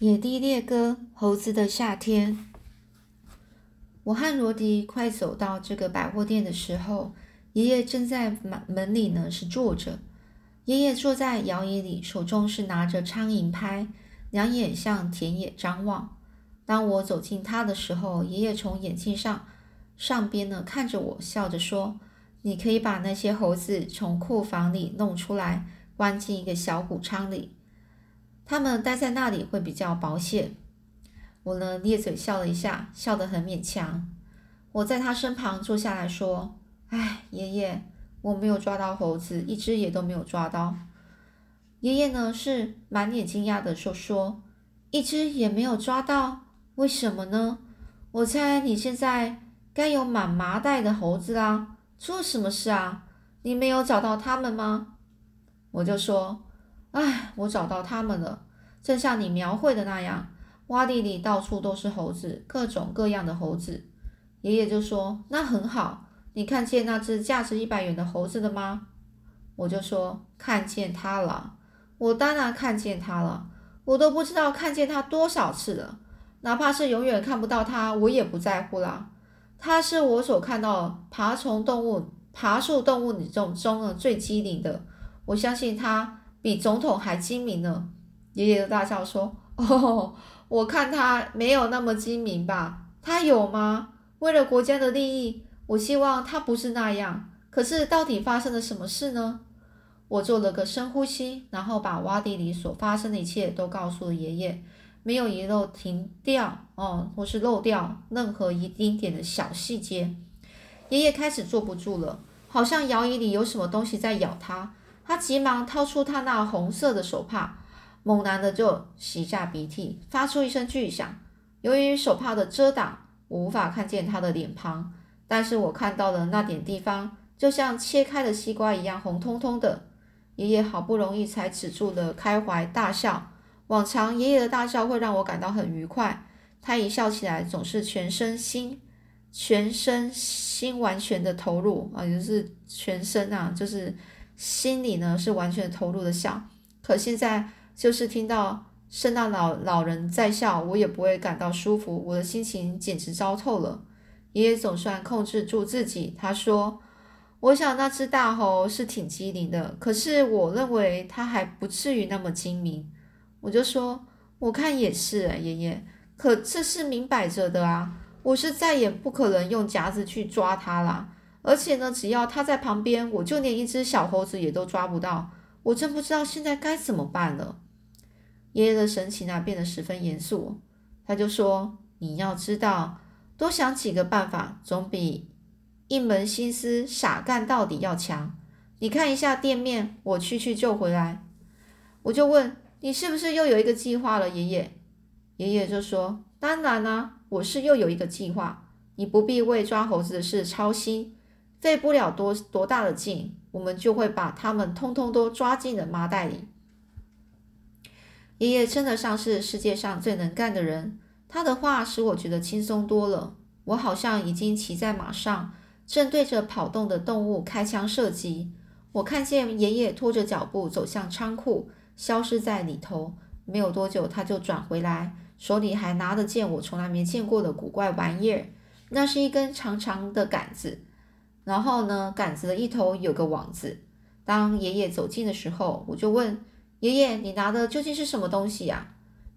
野地猎歌：猴子的夏天。我和罗迪快走到这个百货店的时候，爷爷正在门门里呢，是坐着。爷爷坐在摇椅里，手中是拿着苍蝇拍，两眼向田野张望。当我走近他的时候，爷爷从眼镜上上边呢看着我，笑着说：“你可以把那些猴子从库房里弄出来，关进一个小谷仓里。”他们待在那里会比较保险。我呢，咧嘴笑了一下，笑得很勉强。我在他身旁坐下来说：“哎，爷爷，我没有抓到猴子，一只也都没有抓到。”爷爷呢，是满脸惊讶的说：“说一只也没有抓到，为什么呢？我猜你现在该有满麻袋的猴子啦。出了什么事啊？你没有找到他们吗？”我就说。唉，我找到他们了，正像你描绘的那样，洼地里到处都是猴子，各种各样的猴子。爷爷就说：“那很好，你看见那只价值一百元的猴子了吗？”我就说：“看见它了，我当然看见它了，我都不知道看见它多少次了，哪怕是永远看不到它，我也不在乎啦。它是我所看到爬虫动物、爬树动物里中中的最机灵的，我相信它。”比总统还精明呢！爷爷大笑说：“哦，我看他没有那么精明吧？他有吗？为了国家的利益，我希望他不是那样。可是到底发生了什么事呢？”我做了个深呼吸，然后把洼地里所发生的一切都告诉了爷爷，没有遗漏停掉哦，或是漏掉任何一丁点的小细节。爷爷开始坐不住了，好像摇椅里有什么东西在咬他。他急忙掏出他那红色的手帕，猛然的就吸下鼻涕，发出一声巨响。由于手帕的遮挡，我无法看见他的脸庞，但是我看到了那点地方，就像切开的西瓜一样红彤彤的。爷爷好不容易才止住了开怀大笑。往常爷爷的大笑会让我感到很愉快，他一笑起来总是全身心、全身心完全的投入啊，也就是全身啊，就是。心里呢是完全投入的笑，可现在就是听到圣诞老老人在笑，我也不会感到舒服，我的心情简直糟透了。爷爷总算控制住自己，他说：“我想那只大猴是挺机灵的，可是我认为它还不至于那么精明。”我就说：“我看也是，爷爷，可这是明摆着的啊，我是再也不可能用夹子去抓它了。”而且呢，只要他在旁边，我就连一只小猴子也都抓不到。我真不知道现在该怎么办了。爷爷的神情啊变得十分严肃，他就说：“你要知道，多想几个办法，总比一门心思傻干到底要强。你看一下店面，我去去就回来。”我就问：“你是不是又有一个计划了？”爷爷，爷爷就说：“当然啦，我是又有一个计划。你不必为抓猴子的事操心。”费不了多多大的劲，我们就会把他们通通都抓进了麻袋里。爷爷称得上是世界上最能干的人，他的话使我觉得轻松多了。我好像已经骑在马上，正对着跑动的动物开枪射击。我看见爷爷拖着脚步走向仓库，消失在里头。没有多久，他就转回来，手里还拿着件我从来没见过的古怪玩意儿，那是一根长长的杆子。然后呢，杆子的一头有个网子。当爷爷走近的时候，我就问爷爷：“你拿的究竟是什么东西呀？”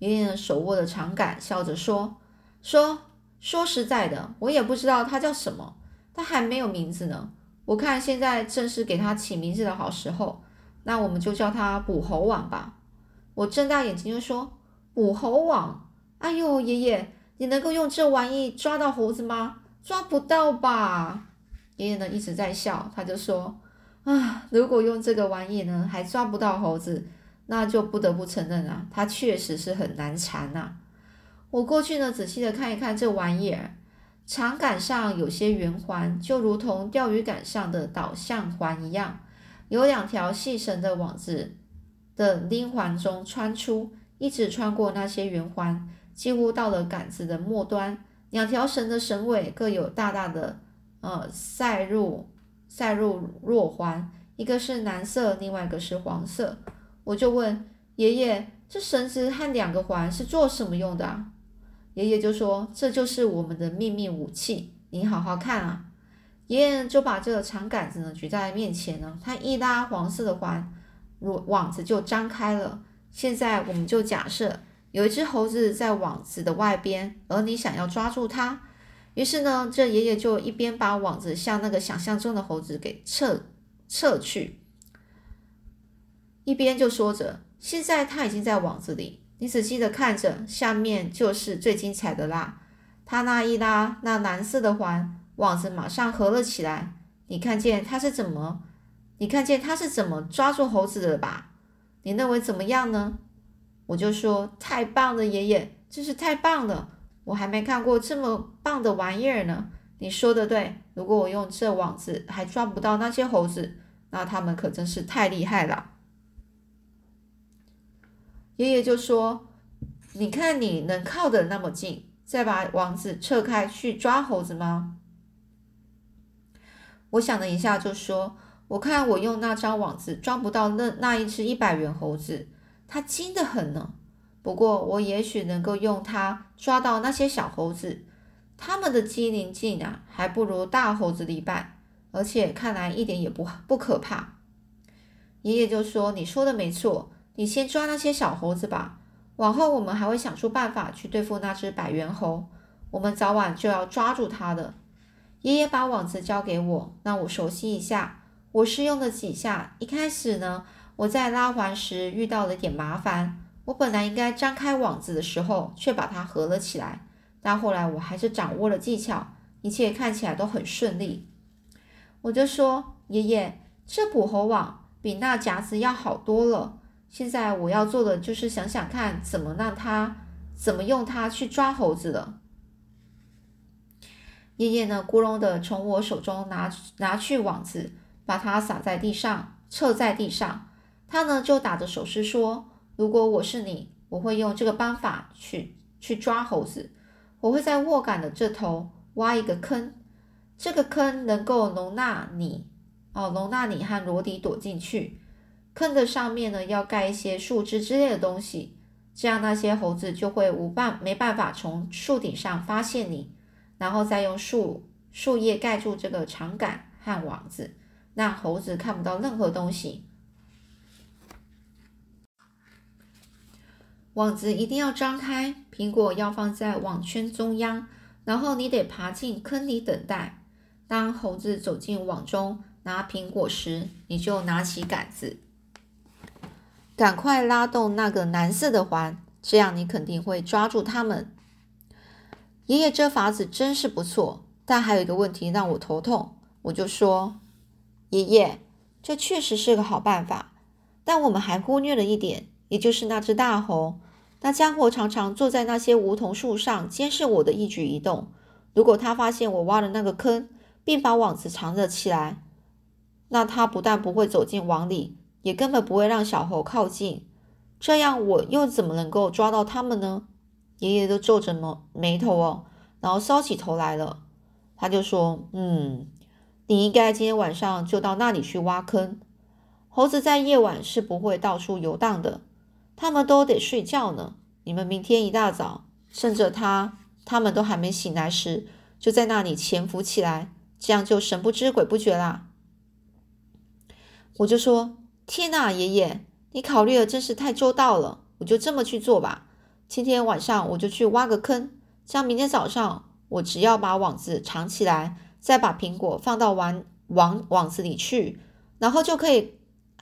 爷爷手握着长杆，笑着说：“说说实在的，我也不知道它叫什么，它还没有名字呢。我看现在正是给它起名字的好时候，那我们就叫它捕猴网吧。”我睁大眼睛就说：“捕猴网？哎呦，爷爷，你能够用这玩意抓到猴子吗？抓不到吧？”爷爷呢一直在笑，他就说：“啊，如果用这个玩意呢还抓不到猴子，那就不得不承认啊，它确实是很难缠呐。”我过去呢仔细的看一看这玩意儿，长杆上有些圆环，就如同钓鱼杆上的导向环一样，有两条细绳的网子的拎环中穿出，一直穿过那些圆环，几乎到了杆子的末端。两条绳的绳尾各有大大的。呃，塞入塞入弱环，一个是蓝色，另外一个是黄色。我就问爷爷，这绳子和两个环是做什么用的啊？”爷爷就说：“这就是我们的秘密武器，你好好看啊。”爷爷就把这个长杆子呢举在面前呢，他一拉黄色的环，网子就张开了。现在我们就假设有一只猴子在网子的外边，而你想要抓住它。于是呢，这爷爷就一边把网子向那个想象中的猴子给撤撤去，一边就说着：“现在他已经在网子里，你仔细的看着，下面就是最精彩的啦。”他那一拉那蓝色的环，网子马上合了起来。你看见他是怎么？你看见他是怎么抓住猴子的吧？你认为怎么样呢？我就说：“太棒了，爷爷，真是太棒了。”我还没看过这么棒的玩意儿呢。你说的对，如果我用这网子还抓不到那些猴子，那他们可真是太厉害了。爷爷就说：“你看你能靠得那么近，再把网子撤开去抓猴子吗？”我想了一下，就说：“我看我用那张网子抓不到那那一只一百元猴子，它轻得很呢。”不过，我也许能够用它抓到那些小猴子，它们的机灵劲啊，还不如大猴子一半，而且看来一点也不不可怕。爷爷就说：“你说的没错，你先抓那些小猴子吧，往后我们还会想出办法去对付那只百元猴，我们早晚就要抓住它的。”爷爷把网子交给我，让我熟悉一下。我试用了几下，一开始呢，我在拉环时遇到了点麻烦。我本来应该张开网子的时候，却把它合了起来。但后来我还是掌握了技巧，一切看起来都很顺利。我就说：“爷爷，这捕猴网比那夹子要好多了。现在我要做的就是想想看，怎么让它，怎么用它去抓猴子了。”爷爷呢，咕隆的从我手中拿拿去网子，把它撒在地上，撤在地上。他呢，就打着手势说。如果我是你，我会用这个方法去去抓猴子。我会在握杆的这头挖一个坑，这个坑能够容纳你哦，容纳你和罗迪躲进去。坑的上面呢，要盖一些树枝之类的东西，这样那些猴子就会无办没办法从树顶上发现你。然后再用树树叶盖住这个长杆和网子，让猴子看不到任何东西。网子一定要张开，苹果要放在网圈中央，然后你得爬进坑里等待。当猴子走进网中拿苹果时，你就拿起杆子，赶快拉动那个蓝色的环，这样你肯定会抓住它们。爷爷这法子真是不错，但还有一个问题让我头痛。我就说：“爷爷，这确实是个好办法，但我们还忽略了一点，也就是那只大猴。”那家伙常常坐在那些梧桐树上监视我的一举一动。如果他发现我挖了那个坑，并把网子藏了起来，那他不但不会走进网里，也根本不会让小猴靠近。这样我又怎么能够抓到他们呢？爷爷都皱着眉眉头哦，然后烧起头来了。他就说：“嗯，你应该今天晚上就到那里去挖坑。猴子在夜晚是不会到处游荡的。”他们都得睡觉呢。你们明天一大早，趁着他他们都还没醒来时，就在那里潜伏起来，这样就神不知鬼不觉啦。我就说：天哪，爷爷，你考虑的真是太周到了。我就这么去做吧。今天晚上我就去挖个坑，这样明天早上我只要把网子藏起来，再把苹果放到网网网子里去，然后就可以。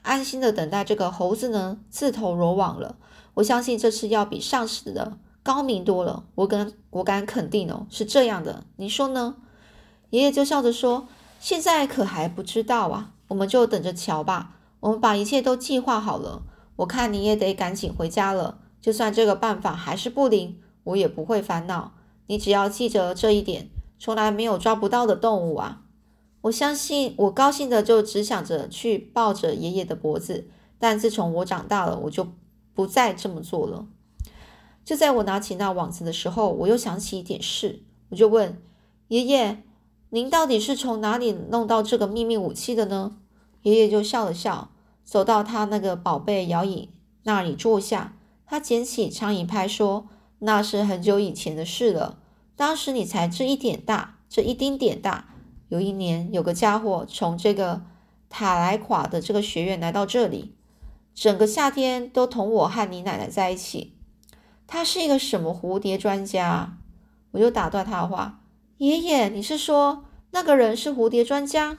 安心的等待这个猴子呢自投罗网了。我相信这次要比上次的高明多了。我跟我敢肯定哦，是这样的。你说呢？爷爷就笑着说：“现在可还不知道啊，我们就等着瞧吧。我们把一切都计划好了。我看你也得赶紧回家了。就算这个办法还是不灵，我也不会烦恼。你只要记着这一点：从来没有抓不到的动物啊。”我相信，我高兴的就只想着去抱着爷爷的脖子。但自从我长大了，我就不再这么做了。就在我拿起那网子的时候，我又想起一点事，我就问爷爷：“您到底是从哪里弄到这个秘密武器的呢？”爷爷就笑了笑，走到他那个宝贝摇椅那里坐下，他捡起苍蝇拍说：“那是很久以前的事了，当时你才这一点大，这一丁点大。有一年，有个家伙从这个塔莱垮的这个学院来到这里，整个夏天都同我和你奶奶在一起。他是一个什么蝴蝶专家？”我就打断他的话：“爷爷，你是说那个人是蝴蝶专家？”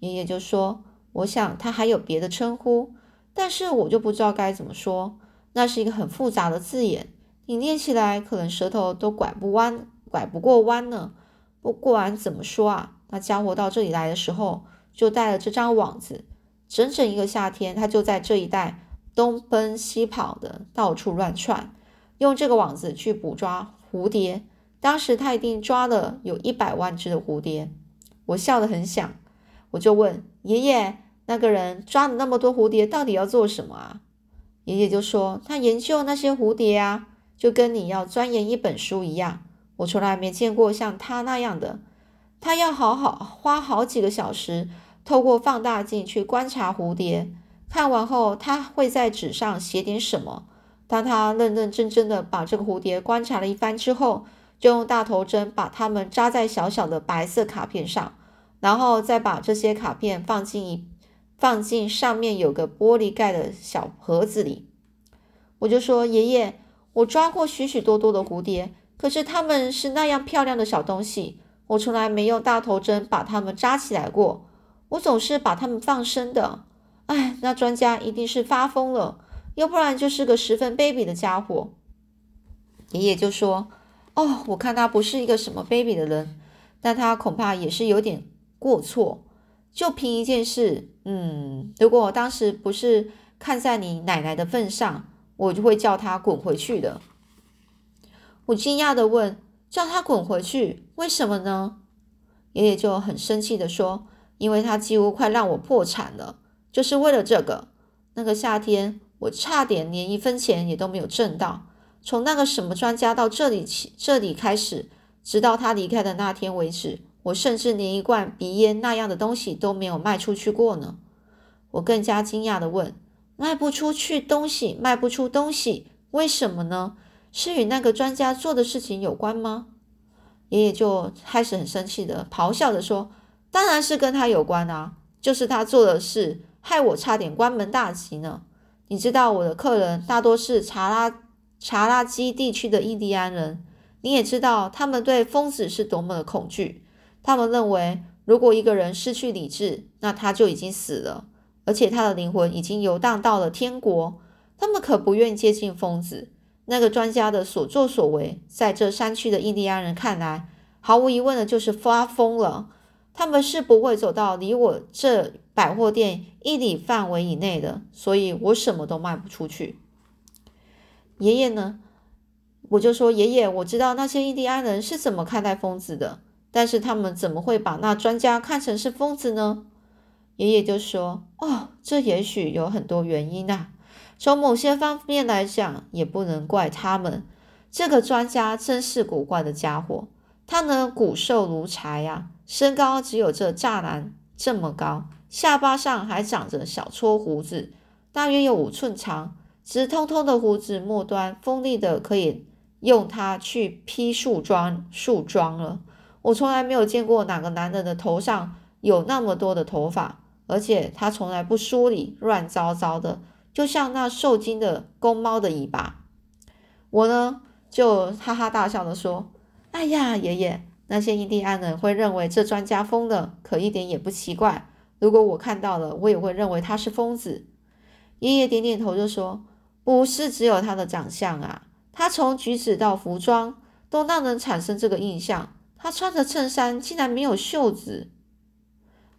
爷爷就说：“我想他还有别的称呼，但是我就不知道该怎么说。那是一个很复杂的字眼，你念起来可能舌头都拐不弯，拐不过弯呢。不管怎么说啊，那家伙到这里来的时候就带了这张网子，整整一个夏天，他就在这一带东奔西跑的到处乱窜，用这个网子去捕抓蝴蝶。当时他一定抓了有一百万只的蝴蝶。”我笑得很响。我就问爷爷：“那个人抓了那么多蝴蝶，到底要做什么啊？”爷爷就说：“他研究那些蝴蝶啊，就跟你要钻研一本书一样。我从来没见过像他那样的。他要好好花好几个小时，透过放大镜去观察蝴蝶。看完后，他会在纸上写点什么。当他认认真真的把这个蝴蝶观察了一番之后，就用大头针把它们扎在小小的白色卡片上。”然后再把这些卡片放进一放进上面有个玻璃盖的小盒子里。我就说：“爷爷，我抓过许许多多的蝴蝶，可是它们是那样漂亮的小东西，我从来没用大头针把它们扎起来过。我总是把它们放生的。哎，那专家一定是发疯了，要不然就是个十分卑鄙的家伙。”爷爷就说：“哦，我看他不是一个什么卑鄙的人，但他恐怕也是有点。”过错，就凭一件事，嗯，如果我当时不是看在你奶奶的份上，我就会叫他滚回去的。我惊讶的问：“叫他滚回去，为什么呢？”爷爷就很生气的说：“因为他几乎快让我破产了，就是为了这个。那个夏天，我差点连一分钱也都没有挣到。从那个什么专家到这里起，这里开始，直到他离开的那天为止。”我甚至连一罐鼻烟那样的东西都没有卖出去过呢。我更加惊讶的问：“卖不出去东西，卖不出东西，为什么呢？是与那个专家做的事情有关吗？”爷爷就开始很生气的咆哮着说：“当然是跟他有关啊！就是他做的事，害我差点关门大吉呢。你知道我的客人大多是查拉查拉基地区的印第安人，你也知道他们对疯子是多么的恐惧。”他们认为，如果一个人失去理智，那他就已经死了，而且他的灵魂已经游荡到了天国。他们可不愿意接近疯子。那个专家的所作所为，在这山区的印第安人看来，毫无疑问的就是发疯了。他们是不会走到离我这百货店一里范围以内的，所以我什么都卖不出去。爷爷呢？我就说，爷爷，我知道那些印第安人是怎么看待疯子的。但是他们怎么会把那专家看成是疯子呢？爷爷就说：“哦，这也许有很多原因啊。从某些方面来讲，也不能怪他们。这个专家真是古怪的家伙，他呢骨瘦如柴呀，身高只有这栅栏这么高，下巴上还长着小撮胡子，大约有五寸长，直通通的胡子末端锋利的，可以用它去劈树桩树桩了。”我从来没有见过哪个男人的头上有那么多的头发，而且他从来不梳理，乱糟糟的，就像那受惊的公猫的尾巴。我呢，就哈哈大笑的说：“哎呀，爷爷，那些印第安人会认为这专家疯了，可一点也不奇怪。如果我看到了，我也会认为他是疯子。”爷爷点点头就说：“不是只有他的长相啊，他从举止到服装都让人产生这个印象。”他穿的衬衫竟然没有袖子，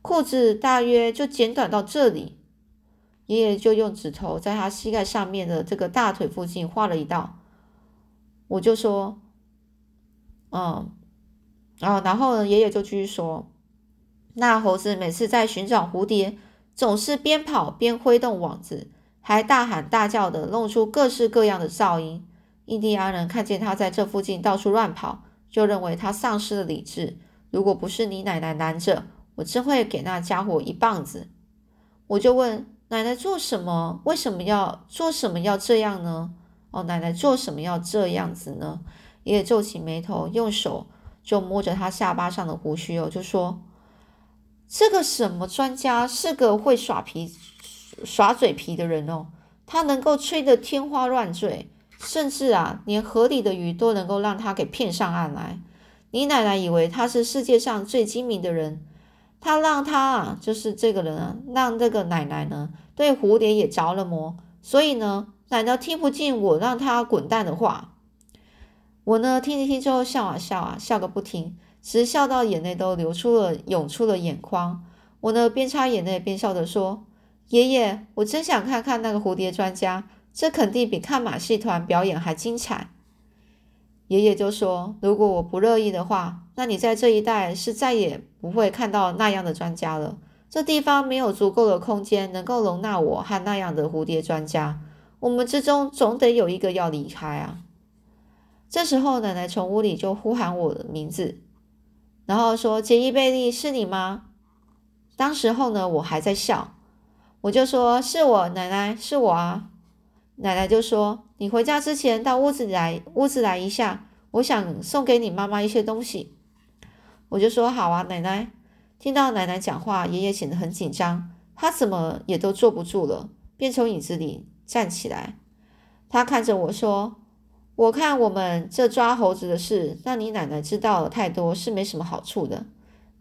裤子大约就剪短到这里。爷爷就用指头在他膝盖上面的这个大腿附近画了一道。我就说：“嗯，啊，然后呢？”爷爷就继续说：“那猴子每次在寻找蝴蝶，总是边跑边挥动网子，还大喊大叫的，弄出各式各样的噪音。印第安人看见他在这附近到处乱跑。”就认为他丧失了理智。如果不是你奶奶拦着，我真会给那家伙一棒子。我就问奶奶做什么？为什么要做什么要这样呢？哦，奶奶做什么要这样子呢？”爷爷皱起眉头，用手就摸着他下巴上的胡须哦，就说：“这个什么专家是个会耍皮、耍嘴皮的人哦，他能够吹得天花乱坠，甚至啊，连河里的鱼都能够让他给骗上岸来。你奶奶以为他是世界上最精明的人。”他让他啊，就是这个人啊，让这个奶奶呢，对蝴蝶也着了魔。所以呢，奶奶听不进我让他滚蛋的话。我呢，听一听之后笑啊笑啊，笑个不停，直笑到眼泪都流出了，涌出了眼眶。我呢，边擦眼泪边笑着说：“爷爷，我真想看看那个蝴蝶专家，这肯定比看马戏团表演还精彩。”爷爷就说：“如果我不乐意的话，那你在这一带是再也不会看到那样的专家了。这地方没有足够的空间能够容纳我和那样的蝴蝶专家。我们之中总得有一个要离开啊！”这时候，奶奶从屋里就呼喊我的名字，然后说：“杰伊贝利，是你吗？”当时候呢，我还在笑，我就说：“是我，奶奶，是我啊。”奶奶就说：“你回家之前到屋子来，屋子来一下，我想送给你妈妈一些东西。”我就说：“好啊，奶奶。”听到奶奶讲话，爷爷显得很紧张，他怎么也都坐不住了，便从椅子里站起来。他看着我说：“我看我们这抓猴子的事，让你奶奶知道了太多是没什么好处的。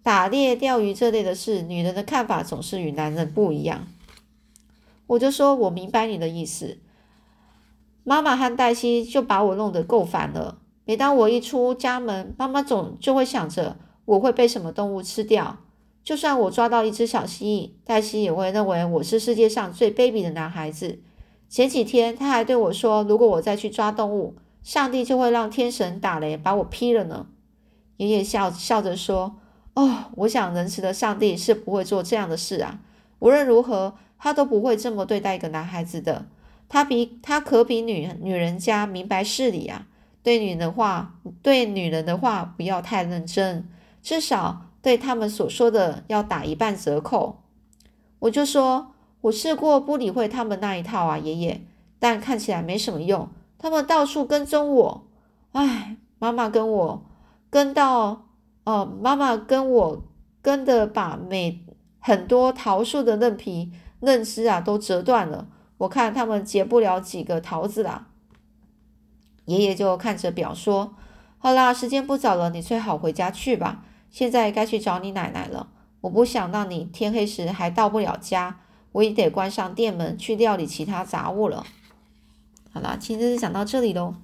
打猎、钓鱼这类的事，女人的看法总是与男人不一样。”我就说：“我明白你的意思。”妈妈和黛西就把我弄得够烦了。每当我一出家门，妈妈总就会想着我会被什么动物吃掉。就算我抓到一只小蜥蜴，黛西也会认为我是世界上最卑鄙的男孩子。前几天，他还对我说：“如果我再去抓动物，上帝就会让天神打雷把我劈了呢。”爷爷笑笑着说：“哦，我想仁慈的上帝是不会做这样的事啊。无论如何，他都不会这么对待一个男孩子的。”他比他可比女女人家明白事理啊！对女人的话，对女人的话不要太认真，至少对他们所说的要打一半折扣。我就说，我试过不理会他们那一套啊，爷爷，但看起来没什么用。他们到处跟踪我，唉，妈妈跟我跟到哦，妈妈跟我跟的把每很多桃树的嫩皮嫩枝啊都折断了。我看他们结不了几个桃子啦。爷爷就看着表说：“好啦，时间不早了，你最好回家去吧。现在该去找你奶奶了。我不想让你天黑时还到不了家，我也得关上店门去料理其他杂物了。”好啦，今天就讲到这里喽。